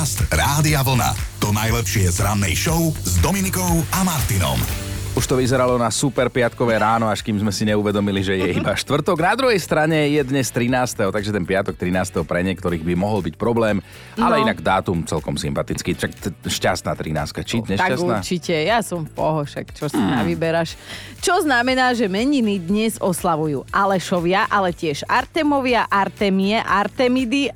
Podcast Rádia Vlna. To najlepšie z rannej show s Dominikou a Martinom. Už to vyzeralo na super piatkové ráno, až kým sme si neuvedomili, že je iba štvrtok. Na druhej strane je dnes 13. takže ten piatok 13. pre niektorých by mohol byť problém, ale No. inak dátum celkom sympatický. Čak t- šťastná 13. Či Tak nešťastná? určite, ja som v poho, však čo si hmm. vyberáš. Čo znamená, že meniny dnes oslavujú Alešovia, ale tiež Artemovia, Artemie, Artemidy,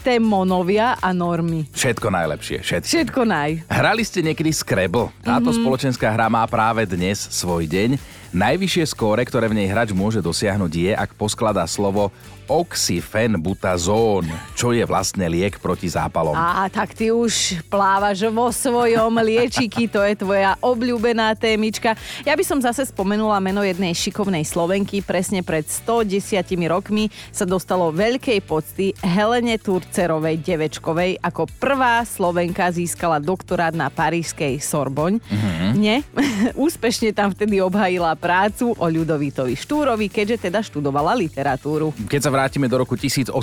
Artemonovia a Normy. Všetko najlepšie, všetko. Všetko naj. Hrali ste niekedy Scrabble? Táto mm-hmm. spoločenská hra má práve dnes svoj deň. Najvyššie skóre, ktoré v nej hráč môže dosiahnuť je, ak poskladá slovo oxyfenbutazón, čo je vlastne liek proti zápalom. Á, tak ty už plávaš vo svojom liečiky, to je tvoja obľúbená témička. Ja by som zase spomenula meno jednej šikovnej Slovenky. Presne pred 110 rokmi sa dostalo veľkej pocty Helene Turcerovej Devečkovej. Ako prvá Slovenka získala doktorát na parížskej Sorboň. Mm-hmm. Nie? Úspešne tam vtedy obhajila prácu o Ľudovitovi Štúrovi, keďže teda študovala literatúru. Keď sa vrátime do roku 1870,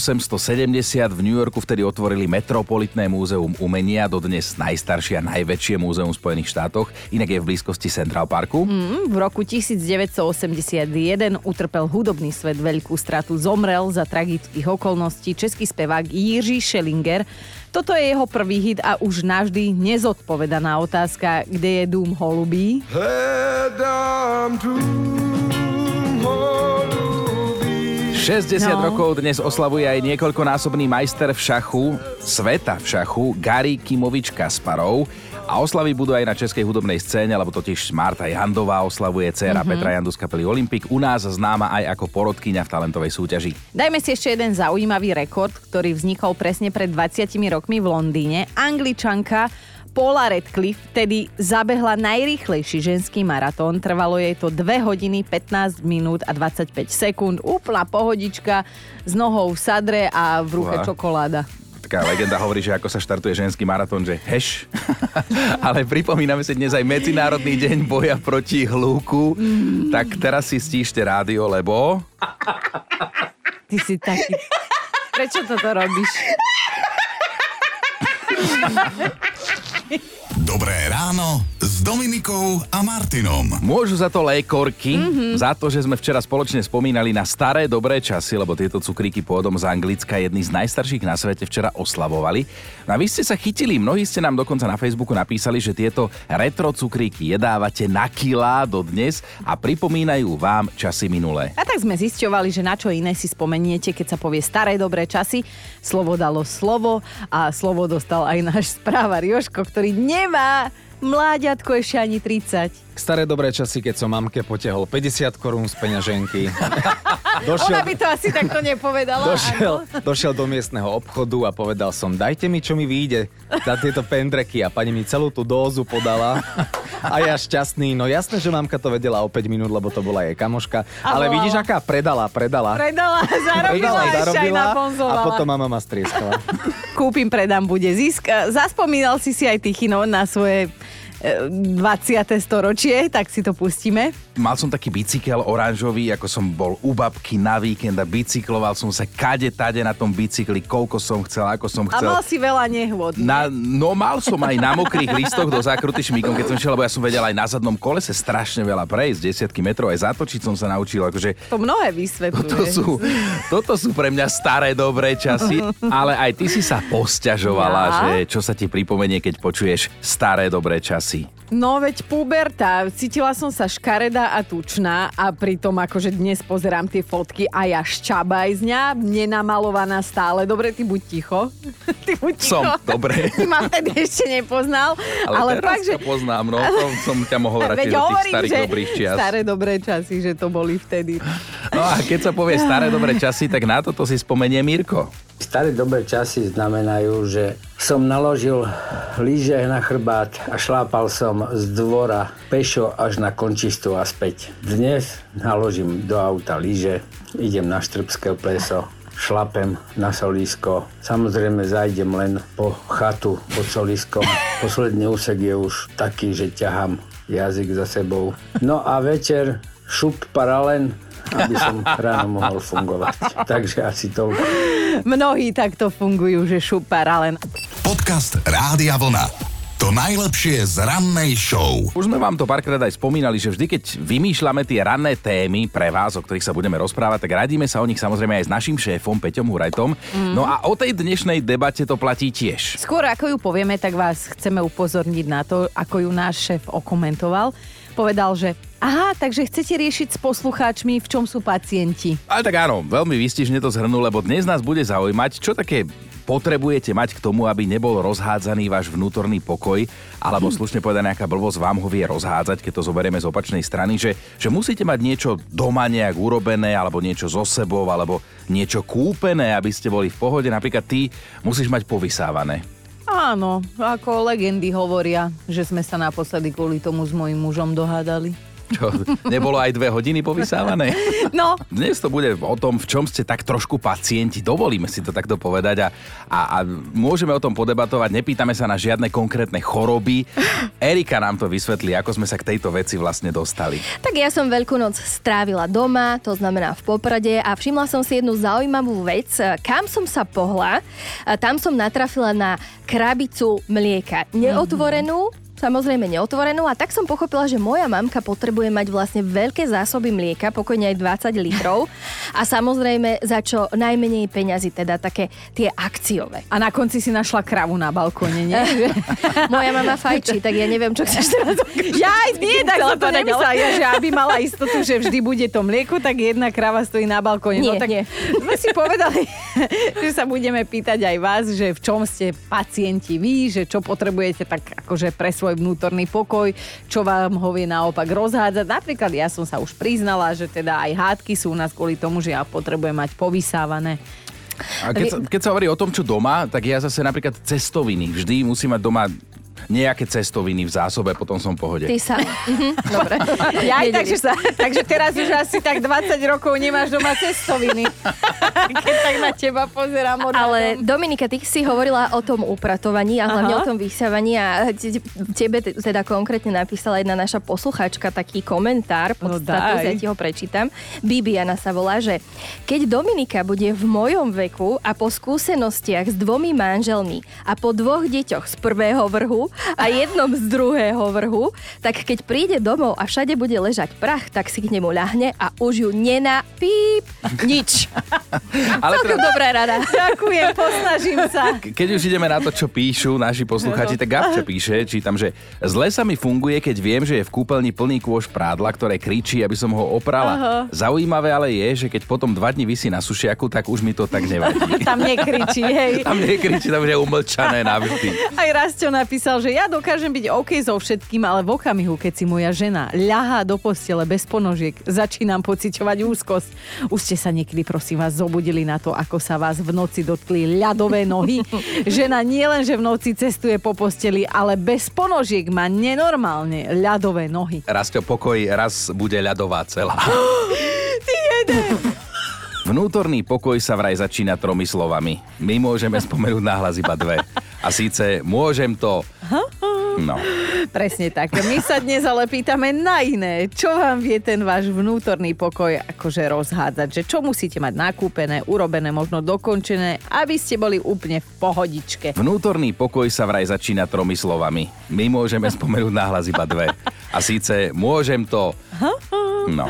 v New Yorku vtedy otvorili Metropolitné múzeum umenia, dodnes najstaršie a najväčšie múzeum v Spojených štátoch, inak je v blízkosti Central Parku. V roku 1981 utrpel hudobný svet veľkú stratu. Zomrel za tragických okolností český spevák Jiří Schellinger. Toto je jeho prvý hit a už navždy nezodpovedaná otázka, kde je dům holubí. 60 No. rokov dnes oslavuje aj niekoľkonásobný majster v šachu, sveta v šachu, Gary Kimovič Kasparov. A oslavy budú aj na českej hudobnej scéne, lebo totiž Marta Jandová oslavuje dcéra mm-hmm. Petra Jandu z kapely Olympik, u nás známa aj ako porodkyňa v talentovej súťaži. Dajme si ešte jeden zaujímavý rekord, ktorý vznikol presne pred 20 rokmi v Londýne. Angličanka Paula Radcliffe vtedy zabehla najrýchlejší ženský maratón. Trvalo jej to 2 hodiny 15 minút a 25 sekúnd. Úplná pohodička s nohou v sadre a v ruke Fúha. čokoláda. Taká legenda hovorí, že ako sa štartuje ženský maratón, že heš. Ale pripomíname si dnes aj Medzinárodný deň boja proti hľúku. Mm. Tak teraz si stíšte rádio, lebo... Ty si taký... Prečo toto robíš? Dobré ráno s Dominikou a Martinom. Môžu za to lékorky, mm-hmm. za to, že sme včera spoločne spomínali na staré dobré časy, lebo tieto cukríky pôvodom z Anglicka jedný z najstarších na svete včera oslavovali. No a vy ste sa chytili, mnohí ste nám dokonca na Facebooku napísali, že tieto retro cukríky jedávate na kilá dodnes a pripomínajú vám časy minulé. A tak sme zisťovali, že na čo iné si spomeniete, keď sa povie staré dobré časy. Slovo dalo slovo a slovo dostal aj náš správar Joško, ktorý nemá mláďatko ešte ani 30. Staré dobré časy, keď som mamke potehol 50 korún z peňaženky. Ona by to asi takto nepovedala. došiel, áno. došiel do miestneho obchodu a povedal som, dajte mi, čo mi vyjde za tieto pendreky a pani mi celú tú dózu podala. A ja šťastný, no jasné, že mamka to vedela o 5 minút, lebo to bola jej kamoška. Ale vidíš, aká predala, predala. Predala, zarobila, aj naponzovala. a potom mama ma strieskala. Kúpim, predám, bude zisk. Zaspomínal si si aj ty, Chino, na svoje 20. storočie, tak si to pustíme. Mal som taký bicykel oranžový, ako som bol u babky na víkend a bicykloval som sa kade tade na tom bicykli, koľko som chcel, ako som A chcel. mal si veľa nehôd. Na, no mal som aj na mokrých listoch do zákruty šmíkom, keď som šiel, lebo ja som vedel aj na zadnom kolese strašne veľa prejsť, desiatky metrov, aj zatočiť som sa naučil, akože To mnohé vysvetľuje. toto sú, toto sú pre mňa staré dobré časy, ale aj ty si sa posťažovala, Ja? že čo sa ti pripomenie, keď počuješ staré dobré časy. No veď puberta, cítila som sa škareda a tučná a pritom akože dnes pozerám tie fotky a ja šťabajzňa, nenamalovaná stále. Dobre, ty buď ticho. Ty buď ticho. Som, dobre. Ty ma vtedy ešte nepoznal. Ale, ale teraz fakt, že... poznám, no to som ťa mohol vrátiť Veď do tých hovorím, starých že dobrých čias. staré dobré časy, že to boli vtedy. No a keď sa povie staré dobré časy, tak na toto si spomenie Mirko. Staré dobré časy znamenajú, že som naložil lyže na chrbát a šlápal som z dvora pešo až na končistu a späť. Dnes naložím do auta lyže, idem na Štrbské pleso, šlapem na solísko. Samozrejme zajdem len po chatu pod soliskom. Posledný úsek je už taký, že ťahám jazyk za sebou. No a večer šup paralen, aby som ráno mohol fungovať. Takže asi toľko. Mnohí takto fungujú, že šupara len. Podcast Rádia Vlna. To najlepšie z rannej show. Už sme vám to párkrát aj spomínali, že vždy, keď vymýšľame tie ranné témy pre vás, o ktorých sa budeme rozprávať, tak radíme sa o nich samozrejme aj s našim šéfom Peťom Hurajtom. Mm. No a o tej dnešnej debate to platí tiež. Skôr ako ju povieme, tak vás chceme upozorniť na to, ako ju náš šéf okomentoval. Povedal, že Aha, takže chcete riešiť s poslucháčmi, v čom sú pacienti. Ale tak áno, veľmi výstižne to zhrnul, lebo dnes nás bude zaujímať, čo také potrebujete mať k tomu, aby nebol rozhádzaný váš vnútorný pokoj, alebo slušne povedané, nejaká blbosť vám ho vie rozhádzať, keď to zoberieme z opačnej strany, že, že musíte mať niečo doma nejak urobené, alebo niečo so sebou, alebo niečo kúpené, aby ste boli v pohode. Napríklad ty musíš mať povysávané. Áno, ako legendy hovoria, že sme sa naposledy kvôli tomu s mojim mužom dohádali. Čo, nebolo aj dve hodiny povysávané? No. Dnes to bude o tom, v čom ste tak trošku pacienti. Dovolíme si to takto povedať a, a, a môžeme o tom podebatovať. Nepýtame sa na žiadne konkrétne choroby. Erika nám to vysvetlí, ako sme sa k tejto veci vlastne dostali. Tak ja som Veľkú noc strávila doma, to znamená v Poprade a všimla som si jednu zaujímavú vec. Kam som sa pohla, tam som natrafila na krabicu mlieka. Neotvorenú, samozrejme neotvorenú a tak som pochopila, že moja mamka potrebuje mať vlastne veľké zásoby mlieka, pokojne aj 20 litrov a samozrejme za čo najmenej peňazí, teda také tie akciové. A na konci si našla kravu na balkóne, nie? moja mama fajčí, tak ja neviem, čo chceš teraz Ja aj nie, tak som to nemyslela, ja, že aby mala istotu, že vždy bude to mlieko, tak jedna krava stojí na balkóne. Nie, no tak nie. sme si povedali, že sa budeme pýtať aj vás, že v čom ste pacienti vy, že čo potrebujete tak akože pre svoj vnútorný pokoj, čo vám ho vie naopak rozhádzať. Napríklad ja som sa už priznala, že teda aj hádky sú u nás kvôli tomu, že ja potrebujem mať povysávané. A keď, sa, keď sa hovorí o tom, čo doma, tak ja zase napríklad cestoviny. Vždy musím mať doma nejaké cestoviny v zásobe, potom som v pohode. Ty sa. Mhm, Dobre. Ja aj takže, sa, takže teraz už asi tak 20 rokov nemáš doma cestoviny. Keď tak na teba pozerám odhadom. Ale Dominika, ty si hovorila o tom upratovaní a hlavne Aha. o tom vysiavaní a te- tebe te- teda konkrétne napísala jedna naša poslucháčka taký komentár pod No status, ja ti ho prečítam. Bibiana sa volá, že keď Dominika bude v mojom veku a po skúsenostiach s dvomi manželmi a po dvoch deťoch z prvého vrhu a jednom z druhého vrhu, tak keď príde domov a všade bude ležať prach, tak si k nemu ľahne a už ju nená píp nič. Ale teda, dobrá rada. Ďakujem, posnažím sa. keď už ideme na to, čo píšu naši poslucháči, tak Gabča píše, čítam, že zle sa mi funguje, keď viem, že je v kúpeľni plný kôž prádla, ktoré kričí, aby som ho oprala. Aha. Zaujímavé ale je, že keď potom dva dní vysí na sušiaku, tak už mi to tak nevadí. Tam nekričí, hej. Tam nekričí, tam je umlčané navždy. Aj Rastio napísal, že ja dokážem byť OK so všetkým, ale v okamihu, keď si moja žena ľahá do postele bez ponožiek, začínam pociťovať úzkosť. Už ste sa niekedy, prosím vás, zobudili na to, ako sa vás v noci dotkli ľadové nohy. Žena nie len, že v noci cestuje po posteli, ale bez ponožiek má nenormálne ľadové nohy. Rastio, pokoj raz bude ľadová celá. Ty jeden! Vnútorný pokoj sa vraj začína tromi slovami. My môžeme spomenúť náhlas iba dve. A síce môžem to... No. Presne tak. My sa dnes ale pýtame na iné. Čo vám vie ten váš vnútorný pokoj akože rozhádzať? Že čo musíte mať nakúpené, urobené, možno dokončené, aby ste boli úplne v pohodičke. Vnútorný pokoj sa vraj začína tromi slovami. My môžeme spomenúť náhlas iba dve. A síce môžem to... No.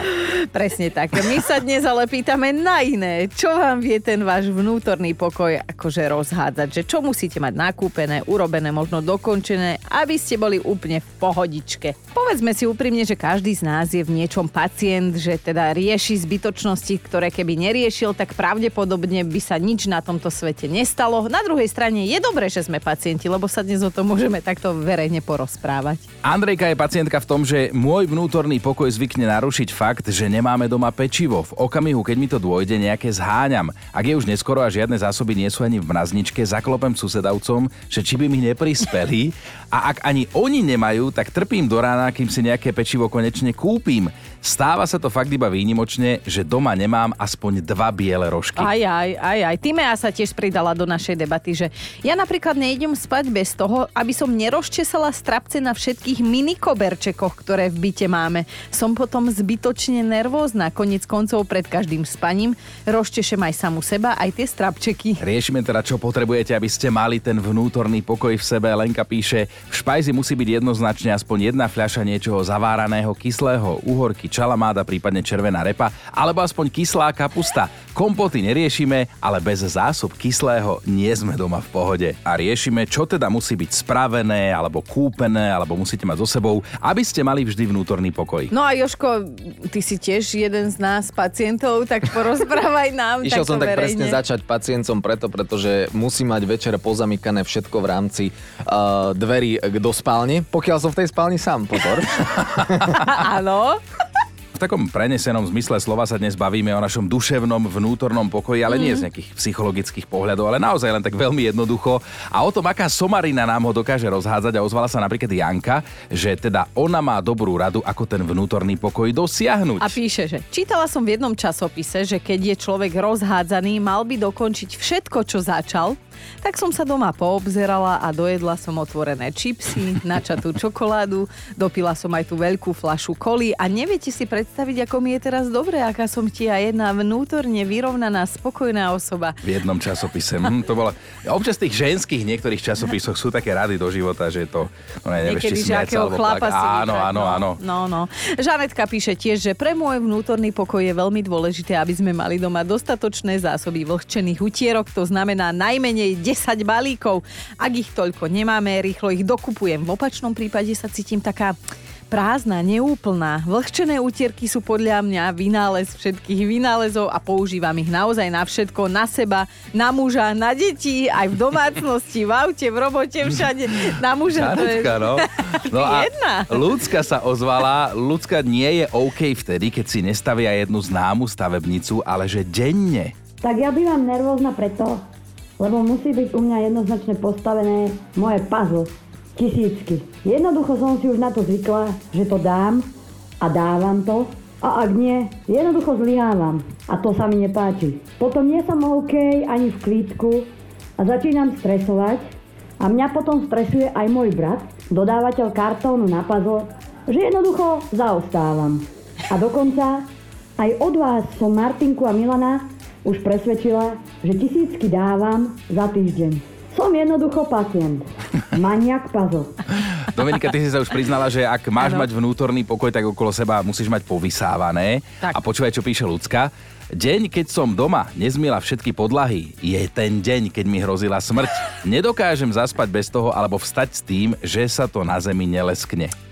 Presne tak. My sa dnes ale pýtame na iné. Čo vám vie ten váš vnútorný pokoj akože rozhádzať? Že čo musíte mať nakúpené, urobené, možno dokončené, aby ste boli úplne v pohodičke. Povedzme si úprimne, že každý z nás je v niečom pacient, že teda rieši zbytočnosti, ktoré keby neriešil, tak pravdepodobne by sa nič na tomto svete nestalo. Na druhej strane je dobré, že sme pacienti, lebo sa dnes o tom môžeme takto verejne porozprávať. Andrejka je pacientka v tom, že môj vnútorný pokoj zvykne narušiť fakt, že nemáme doma pečivo. V okamihu, keď mi to dôjde, nejaké zháňam. Ak je už neskoro a žiadne zásoby nie sú ani v mrazničke, zaklopem susedavcom, že či by mi neprispeli. A ak ani oni nemajú, tak trpím do rána, kým si nejaké pečivo konečne kúpim. Stáva sa to fakt iba výnimočne, že doma nemám aspoň dva biele rožky. Aj, aj, aj, aj. Timea sa tiež pridala do našej debaty, že ja napríklad nejdem spať bez toho, aby som nerozčesala strapce na všetkých minikoberčekoch, ktoré v byte máme. Som potom zbytočná zbytočne nervózna. Konec koncov pred každým spaním rozčešem aj samu seba, aj tie strapčeky. Riešime teda, čo potrebujete, aby ste mali ten vnútorný pokoj v sebe. Lenka píše, v špajzi musí byť jednoznačne aspoň jedna fľaša niečoho zaváraného, kyslého, uhorky, čalamáda, prípadne červená repa, alebo aspoň kyslá kapusta. Kompoty neriešime, ale bez zásob kyslého nie sme doma v pohode. A riešime, čo teda musí byť spravené, alebo kúpené, alebo musíte mať so sebou, aby ste mali vždy vnútorný pokoj. No a Joško, ty si tiež jeden z nás pacientov, tak porozprávaj nám Išiel takto som tak verejne. presne začať pacientom preto, pretože musí mať večer pozamykané všetko v rámci uh, dverí do spálne. Pokiaľ som v tej spálni sám, pozor. Áno. V takom prenesenom zmysle slova sa dnes bavíme o našom duševnom vnútornom pokoji, ale nie z nejakých psychologických pohľadov, ale naozaj len tak veľmi jednoducho. A o tom, aká somarina nám ho dokáže rozhádzať a ozvala sa napríklad Janka, že teda ona má dobrú radu, ako ten vnútorný pokoj dosiahnuť. A píše, že čítala som v jednom časopise, že keď je človek rozhádzaný, mal by dokončiť všetko, čo začal. Tak som sa doma poobzerala a dojedla som otvorené čipsy, načatú čokoládu, dopila som aj tú veľkú flašu koli a neviete si predstaviť, ako mi je teraz dobre, aká som ti a jedna vnútorne vyrovnaná, spokojná osoba. v jednom časopise. Hm, to bola... Občas v tých ženských niektorých časopisoch sú také rady do života, že to... No, ne, nevieš, Niekedy, či smiať alebo chlapa si Áno, vybrať, áno, no. áno. No, no. Žanetka píše tiež, že pre môj vnútorný pokoj je veľmi dôležité, aby sme mali doma dostatočné zásoby vlhčených utierok, to znamená najmenej 10 balíkov. Ak ich toľko nemáme, rýchlo ich dokupujem. V opačnom prípade sa cítim taká prázdna, neúplná. Vlhčené utierky sú podľa mňa vynález všetkých vynálezov a používam ich naozaj na všetko, na seba, na muža, na deti, aj v domácnosti, v aute, v robote, všade. Na muža to je... No. no a Jedna. Ľudská sa ozvala. Ľudská nie je OK vtedy, keď si nestavia jednu známu stavebnicu, ale že denne. Tak ja bývam nervózna preto, lebo musí byť u mňa jednoznačne postavené moje puzzle. Tisícky. Jednoducho som si už na to zvykla, že to dám a dávam to. A ak nie, jednoducho zlyhávam. A to sa mi nepáči. Potom nie som OK ani v klídku a začínam stresovať. A mňa potom stresuje aj môj brat, dodávateľ kartónu na puzzle, že jednoducho zaostávam. A dokonca aj od vás som Martinku a Milana už presvedčila, že tisícky dávam za týždeň. Som jednoducho pacient. Maniak puzzle. Dominika, ty si sa už priznala, že ak máš Áno. mať vnútorný pokoj, tak okolo seba musíš mať povysávané. Tak. A počúvaj, čo píše ľudská. Deň, keď som doma, nezmila všetky podlahy, je ten deň, keď mi hrozila smrť. Nedokážem zaspať bez toho alebo vstať s tým, že sa to na zemi neleskne.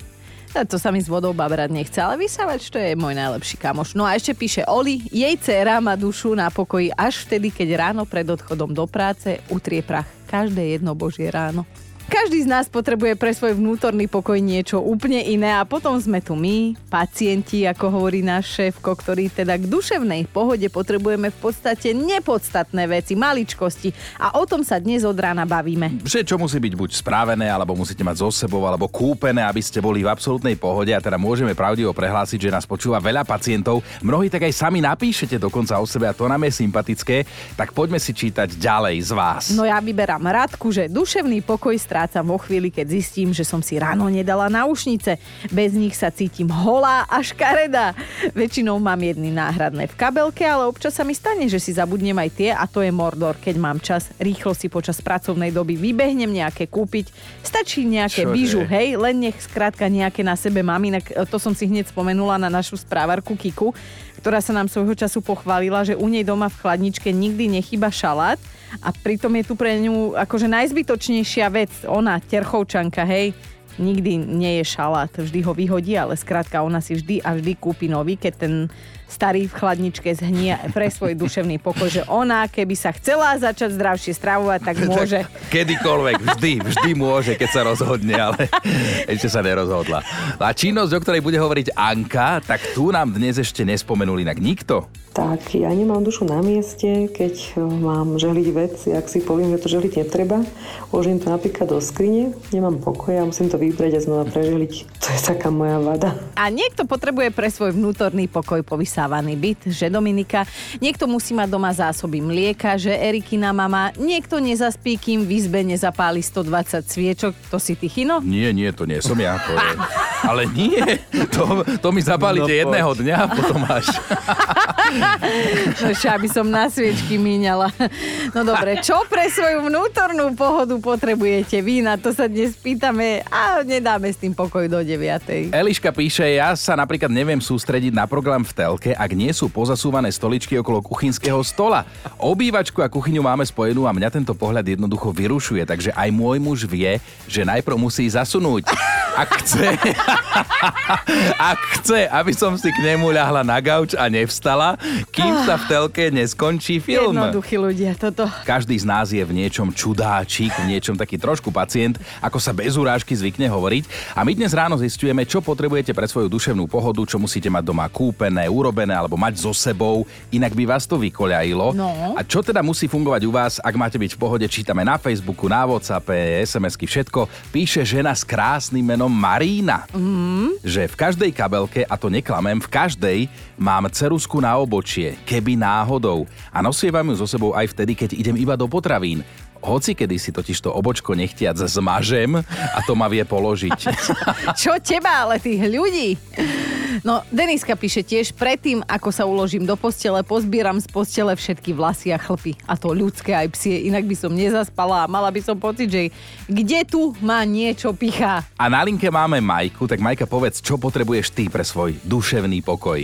A to sa mi s vodou babrať nechce, ale vysávač to je môj najlepší kamoš. No a ešte píše Oli, jej dcéra má dušu na pokoji až vtedy, keď ráno pred odchodom do práce utrie prach každé jedno božie ráno. Každý z nás potrebuje pre svoj vnútorný pokoj niečo úplne iné a potom sme tu my, pacienti, ako hovorí náš šéfko, ktorý teda k duševnej pohode potrebujeme v podstate nepodstatné veci, maličkosti a o tom sa dnes od rána bavíme. Čo musí byť buď správené, alebo musíte mať so sebou, alebo kúpené, aby ste boli v absolútnej pohode a teda môžeme pravdivo prehlásiť, že nás počúva veľa pacientov. Mnohí tak aj sami napíšete dokonca o sebe a to nám je sympatické. Tak poďme si čítať ďalej z vás. No ja vyberám Radku, že duševný pokoj strácam vo chvíli, keď zistím, že som si ráno nedala náušnice. Bez nich sa cítim holá a škaredá. Väčšinou mám jedny náhradné v kabelke, ale občas sa mi stane, že si zabudnem aj tie a to je mordor. Keď mám čas, rýchlo si počas pracovnej doby vybehnem nejaké kúpiť. Stačí nejaké Čože? bižu, hej, len nech skrátka nejaké na sebe mám. Inak e, to som si hneď spomenula na našu správarku Kiku, ktorá sa nám svojho času pochválila, že u nej doma v chladničke nikdy nechyba šalát a pritom je tu pre ňu akože najzbytočnejšia vec, ona, terchovčanka, hej, nikdy nie je šalát, vždy ho vyhodí, ale skrátka ona si vždy a vždy kúpi nový, keď ten starý v chladničke zhnie pre svoj duševný pokoj, že ona, keby sa chcela začať zdravšie stravovať, tak môže. Kedykoľvek, vždy, vždy môže, keď sa rozhodne, ale ešte sa nerozhodla. A činnosť, o ktorej bude hovoriť Anka, tak tu nám dnes ešte nespomenul inak nikto. Tak ja nemám dušu na mieste, keď eh, mám žehliť veci, ak si poviem, že to žehliť netreba, uložím to napríklad do skrine, nemám pokoj a musím to vybrať a znova prežehliť. To je taká moja vada. A niekto potrebuje pre svoj vnútorný pokoj povysáť vytesávaný byt, že Dominika. Niekto musí mať doma zásoby mlieka, že Erikina mama. Niekto nezaspí, kým v izbe nezapáli 120 sviečok. To si ty, Chino? Nie, nie, to nie som ja. To je... Ale nie, to, to mi zapálite No, poď. jedného dňa a potom až. No aby som na sviečky míňala. No dobre, čo pre svoju vnútornú pohodu potrebujete vy? Na to sa dnes pýtame a nedáme s tým pokoj do 9. Eliška píše, ja sa napríklad neviem sústrediť na program v telke, ak nie sú pozasúvané stoličky okolo kuchynského stola. Obývačku a kuchyňu máme spojenú a mňa tento pohľad jednoducho vyrušuje, takže aj môj muž vie, že najprv musí zasunúť. Ak chce, ak chce, aby som si k nemu ľahla na gauč a nevstala, kým sa v telke neskončí film. Jednoduchí ľudia, toto. Každý z nás je v niečom čudáčik, v niečom taký trošku pacient, ako sa bez urážky zvykne hovoriť. A my dnes ráno zistujeme, čo potrebujete pre svoju duševnú pohodu, čo musíte mať doma kúpené, urobené alebo mať so sebou, inak by vás to vykoľajilo. No. A čo teda musí fungovať u vás, ak máte byť v pohode, čítame na Facebooku, na Whatsappe, SMS-ky, všetko. Píše žena s krásnym menom Marína, mm. že v každej kabelke, a to neklamem, v každej mám cerusku na obočie, keby náhodou. A nosievam ju so sebou aj vtedy, keď idem iba do potravín. Hoci kedy si totiž to obočko nechtiac zmažem a to ma vie položiť. Čo teba, ale tých ľudí? No, Deniska píše tiež, predtým, ako sa uložím do postele, pozbieram z postele všetky vlasy a chlpy. A to ľudské aj psie, inak by som nezaspala a mala by som pocit, že kde tu ma niečo pichá. A na linke máme Majku, tak Majka povedz, čo potrebuješ ty pre svoj duševný pokoj.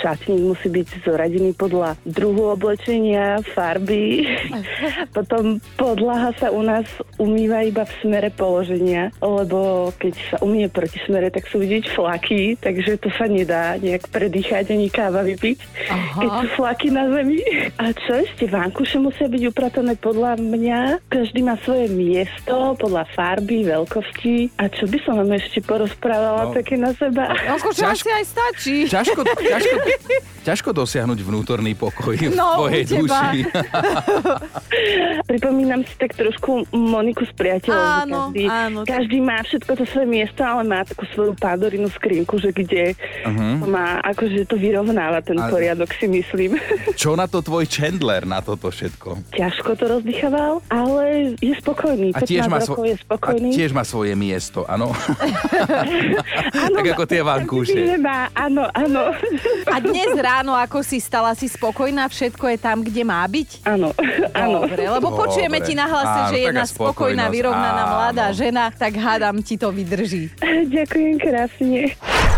Šatník musí byť zoradený podľa druhu oblečenia, farby. Potom podlaha sa u nás umýva iba v smere položenia, lebo keď sa umie proti smere, tak sú vidieť flaky, takže to sa nedá nejak predýchať ani káva vypiť, Aha. keď sú flaky na zemi. A čo ešte? Vánkuše musia byť upratané podľa mňa. Každý má svoje miesto, podľa farby, veľkosti. A čo by som vám ešte porozprávala No. také na seba? Čo Ťažko- asi aj stačí. Ťažko, ťažko, ťažko dosiahnuť vnútorný pokoj v No, tvojej u teba. duši. Pripomínam si tak trošku Moniku s priateľom. Áno, každý, áno, tak- každý má všetko to svoje miesto, ale má takú svoju pádorinu skrinku, že kde uh-huh. má, akože to vyrovnáva ten A- poriadok, si myslím. Čo na to tvoj Chandler, na toto všetko? Ťažko to rozdychával, ale je spokojný. A tiež, 15 má svo- je a spokojný. tiež má svoje miesto, áno. Áno, tak ako tie vankúše. áno, áno. A dnes ráno, ako si stala si spokojná, všetko je tam, kde má byť? Áno, áno. Dobre, lebo Dobre. počujeme ti na hlase, Áno, že jedna spokojná, vyrovnaná áno. mladá žena, tak hádam ti to vydrží. Ďakujem krásne.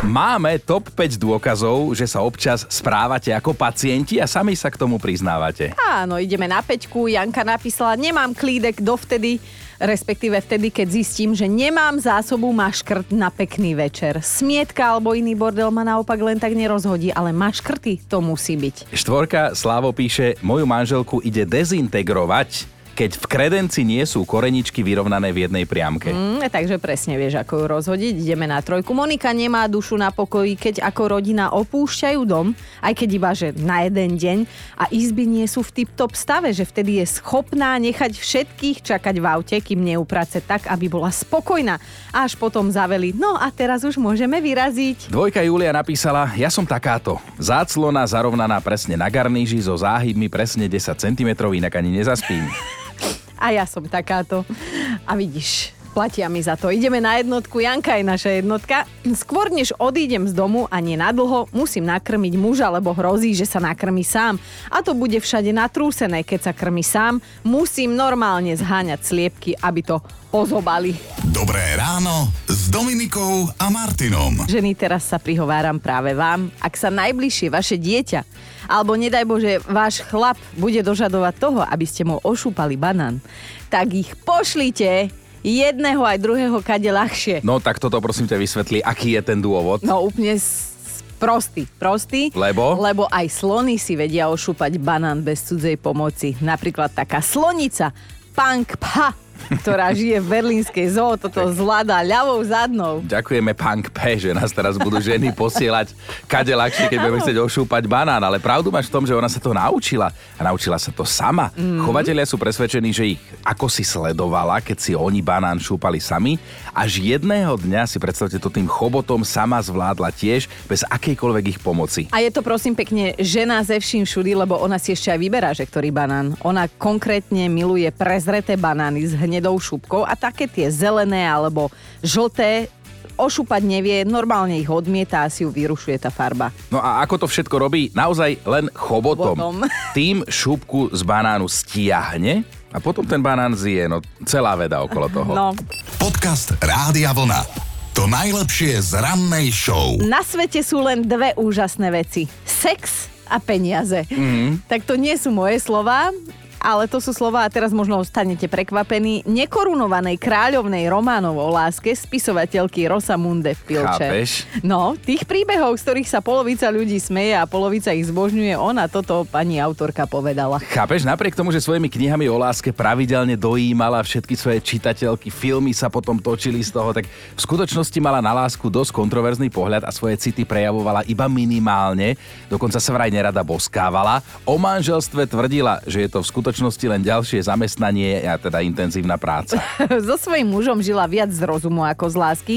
Máme top 5 dôkazov, že sa občas správate ako pacienti a sami sa k tomu priznávate. Áno, ideme na peťku. Janka napísala, nemám klídek dovtedy, respektíve vtedy, keď zistím, že nemám zásobu maškrt na pekný večer. Smietka alebo iný bordel ma naopak len tak nerozhodí, ale maškrty to musí byť. Štvorka Slavo píše, moju manželku ide dezintegrovať, keď v kredenci nie sú koreničky vyrovnané v jednej priamke. Mm, takže presne vieš, ako ju rozhodiť. Ideme na trojku. Monika nemá dušu na pokoji, keď ako rodina opúšťajú dom, aj keď iba, že na jeden deň a izby nie sú v tip-top stave, že vtedy je schopná nechať všetkých čakať v aute, kým neuprace tak, aby bola spokojná. A až potom zaveli, no a teraz už môžeme vyraziť. Dvojka Julia napísala, ja som takáto. Záclona zarovnaná presne na garníži so záhybmi presne 10 cm, inak ani nezaspím. A ja som takáto. A vidíš, platia mi za to. Ideme na jednotku, Janka je naša jednotka. Skôr než odídem z domu a nie na dlho, musím nakrmiť muža, lebo hrozí, že sa nakrmi sám. A to bude všade natrúsené, keď sa krmi sám. Musím normálne zháňať sliepky, aby to pozobali. Dobré ráno s Dominikou a Martinom. Ženy, teraz sa prihováram práve vám. Ak sa najbližšie vaše dieťa alebo nedaj Bože, váš chlap bude dožadovať toho, aby ste mu ošúpali banán, tak ich pošlite jedného aj druhého kade ľahšie. No tak toto prosím ťa vysvetli, aký je ten dôvod. No úplne prostý, prostý. Lebo? Lebo aj slony si vedia ošúpať banán bez cudzej pomoci. Napríklad taká slonica, punk pha, ktorá žije v berlínskej zoo, toto zvláda ľavou zadnou. Ďakujeme Punk P, že nás teraz budú ženy posielať kade ľahšie, keď budeme chcieť ošúpať banán. Ale pravdu máš v tom, že ona sa to naučila. A naučila sa to sama. Mm. Chovatelia sú presvedčení, že ich ako si sledovala, keď si oni banán šúpali sami. Až jedného dňa si predstavte to tým chobotom sama zvládla tiež, bez akejkoľvek ich pomoci. A je to prosím pekne žena ze vším všudy, lebo ona si ešte aj vyberá, že ktorý banán. Ona konkrétne miluje prezreté banány s hnedou šupkou a také tie zelené alebo žlté ošúpať nevie, normálne ich odmieta a si ju vyrušuje tá farba. No a ako to všetko robí? Naozaj len chobotom. Chobotom. Tým šupku z banánu stiahne a potom ten banán zje. No celá veda okolo toho. No. Podcast Rádia Vlna. To najlepšie z rannej show. Na svete sú len dve úžasné veci. Sex a peniaze. Mm. Tak to nie sú moje slova, ale to sú slova a teraz možno stanete prekvapení nekorunovanej kráľovnej románov o láske spisovateľky Rosamunde Pilče. Chápeš? No, tých príbehov, z ktorých sa polovica ľudí smeje a polovica ich zbožňuje, ona toto pani autorka povedala. Chápeš, napriek tomu, že svojimi knihami o láske pravidelne dojímala všetky svoje čitateľky, filmy sa potom točili z toho, tak v skutočnosti mala na lásku dosť kontroverzný pohľad a svoje city prejavovala iba minimálne, dokonca sa vraj nerada boskávala. O manželstve tvrdila, že je to v skutočnosti len ďalšie zamestnanie a teda intenzívna práca. so svojím mužom žila viac z rozumu ako z lásky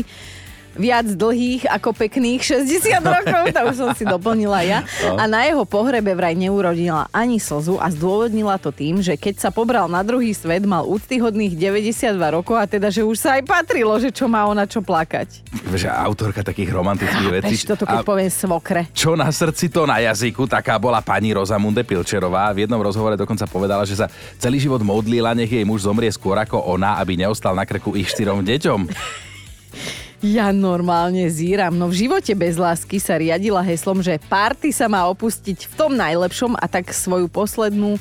viac dlhých ako pekných 60 rokov, to už som si doplnila ja. A na jeho pohrebe vraj neurodila ani slzu a zdôvodnila to tým, že keď sa pobral na druhý svet, mal úctyhodných 92 rokov a teda, že už sa aj patrilo, že čo má ona čo plakať. Že autorka takých romantických vecí. Veď toto keď A poviem svokre. čo na srdci, to na jazyku, taká bola pani Rozamunde Pilčerová. V jednom rozhovore dokonca povedala, že sa celý život modlila, nech jej muž zomrie skôr ako ona, aby neostal na krku ich štyrom deťom. Ja normálne zíram, no v živote bez lásky sa riadila heslom, že party sa má opustiť v tom najlepšom a tak svoju poslednú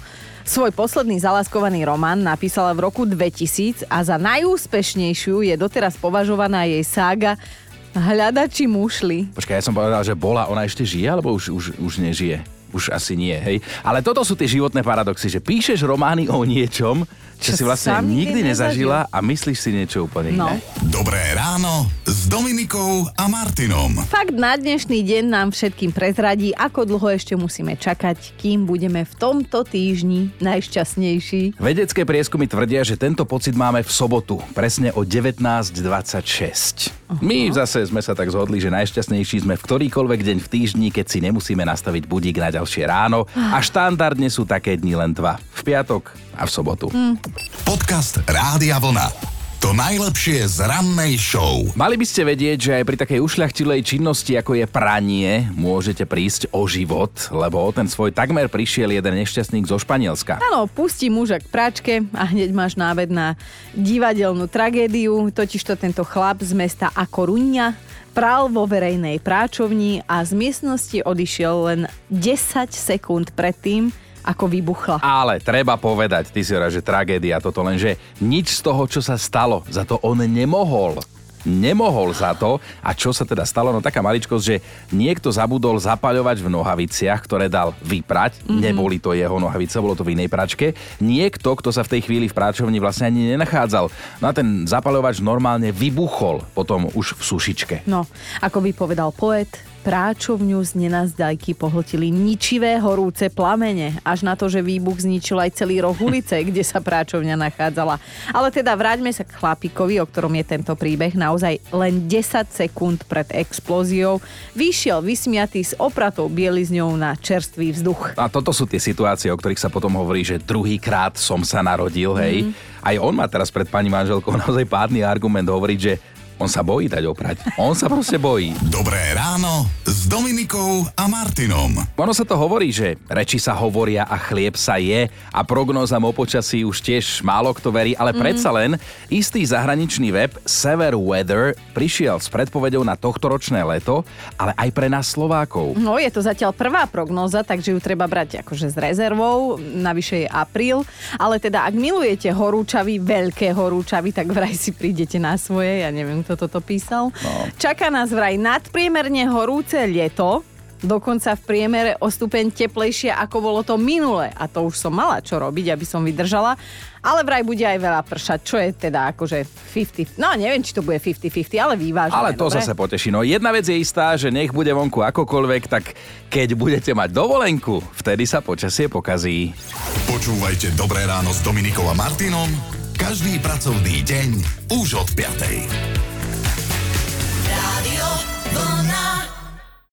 Svoj posledný zaláskovaný román napísala v roku 2000 a za najúspešnejšiu je doteraz považovaná jej sága Hľadači mušli. Počkaj, ja som povedal, že bola, ona ešte žije, alebo už, už, už nežije? Už asi nie, hej. Ale toto sú tie životné paradoxy, že píšeš romány o niečom, čo, Čo si vlastne nikdy nikdy nezažila a myslíš si niečo úplne No. iné. Dobré ráno s Dominikou a Martinom. Fakt na dnešný deň nám všetkým prezradí, ako dlho ešte musíme čakať, kým budeme v tomto týždni najšťastnejší. Vedecké prieskumy tvrdia, že tento pocit máme v sobotu, presne o 19.26. My zase sme sa tak zhodli, že najšťastnejší sme v ktorýkoľvek deň v týždni, keď si nemusíme nastaviť budík na ďalšie ráno a štandardne sú také dni len dva. V piatok a v sobotu. Podcast Rádia Vlna. To najlepšie z rannej show. Mali by ste vedieť, že aj pri takej ušľachtilej činnosti, ako je pranie, môžete prísť o život, lebo o ten svoj takmer prišiel jeden nešťastník zo Španielska. Áno, pustí muža k práčke a hneď máš náved na divadelnú tragédiu, totižto tento chlap z mesta A Coruña pral vo verejnej práčovni a z miestnosti odišiel len 10 sekúnd predtým, ako vybuchla. Ale treba povedať, ty si hovorila, že tragédia toto, lenže nič z toho, čo sa stalo, za to on nemohol. Nemohol za to. A čo sa teda stalo? No taká maličkosť, že niekto zabudol zapaľovať v nohaviciach, ktoré dal vyprať. Mm-hmm. Neboli to jeho nohavice, bolo to v inej pračke. Niekto, kto sa v tej chvíli v práčovni vlastne ani nenachádzal. No a ten zapaľovač normálne vybuchol potom už v sušičke. No, ako by povedal poet, práčovňu z nenazdajky pohltili ničivé horúce plamene, až na to, že výbuch zničil aj celý roh ulice, kde sa práčovňa nachádzala. Ale teda vráťme sa k chlapíkovi, o ktorom je tento príbeh. Naozaj len 10 sekúnd pred explóziou vyšiel vysmiatý s opratou bielizňou na čerstvý vzduch. A toto sú tie situácie, o ktorých sa potom hovorí, že druhýkrát som sa narodil, hej. Mm-hmm. Aj on má teraz pred pani manželkou naozaj pádny argument hovoriť, že on sa bojí dať oprať. On sa proste bojí. Dobré ráno s Dominikou a Martinom. Ono sa to hovorí, že reči sa hovoria a chlieb sa je a prognózam o počasí už tiež málo kto verí, ale mm. predsa len istý zahraničný web Sever Weather prišiel s predpovedou na tohtoročné leto, ale aj pre nás Slovákov. No, je to zatiaľ prvá prognóza, takže ju treba brať akože s rezervou, navyše je apríl, ale teda ak milujete horúčavy, veľké horúčavy, tak vraj si prídete na svoje, ja neviem, kto toto písal. No. Čaká nás vraj nadpriemerne horúce leto, dokonca v priemere o stupeň teplejšie, ako bolo to minule. A to už som mala čo robiť, aby som vydržala. Ale vraj bude aj veľa pršať, čo je teda akože 50, no neviem, či to bude 50-50, ale vyvážené. Ale to dobre? zase poteší. No jedna vec je istá, že nech bude vonku akokoľvek, tak keď budete mať dovolenku, vtedy sa počasie pokazí. Počúvajte Dobré ráno s Dominikom a Martinom každý pracovný deň už od 5.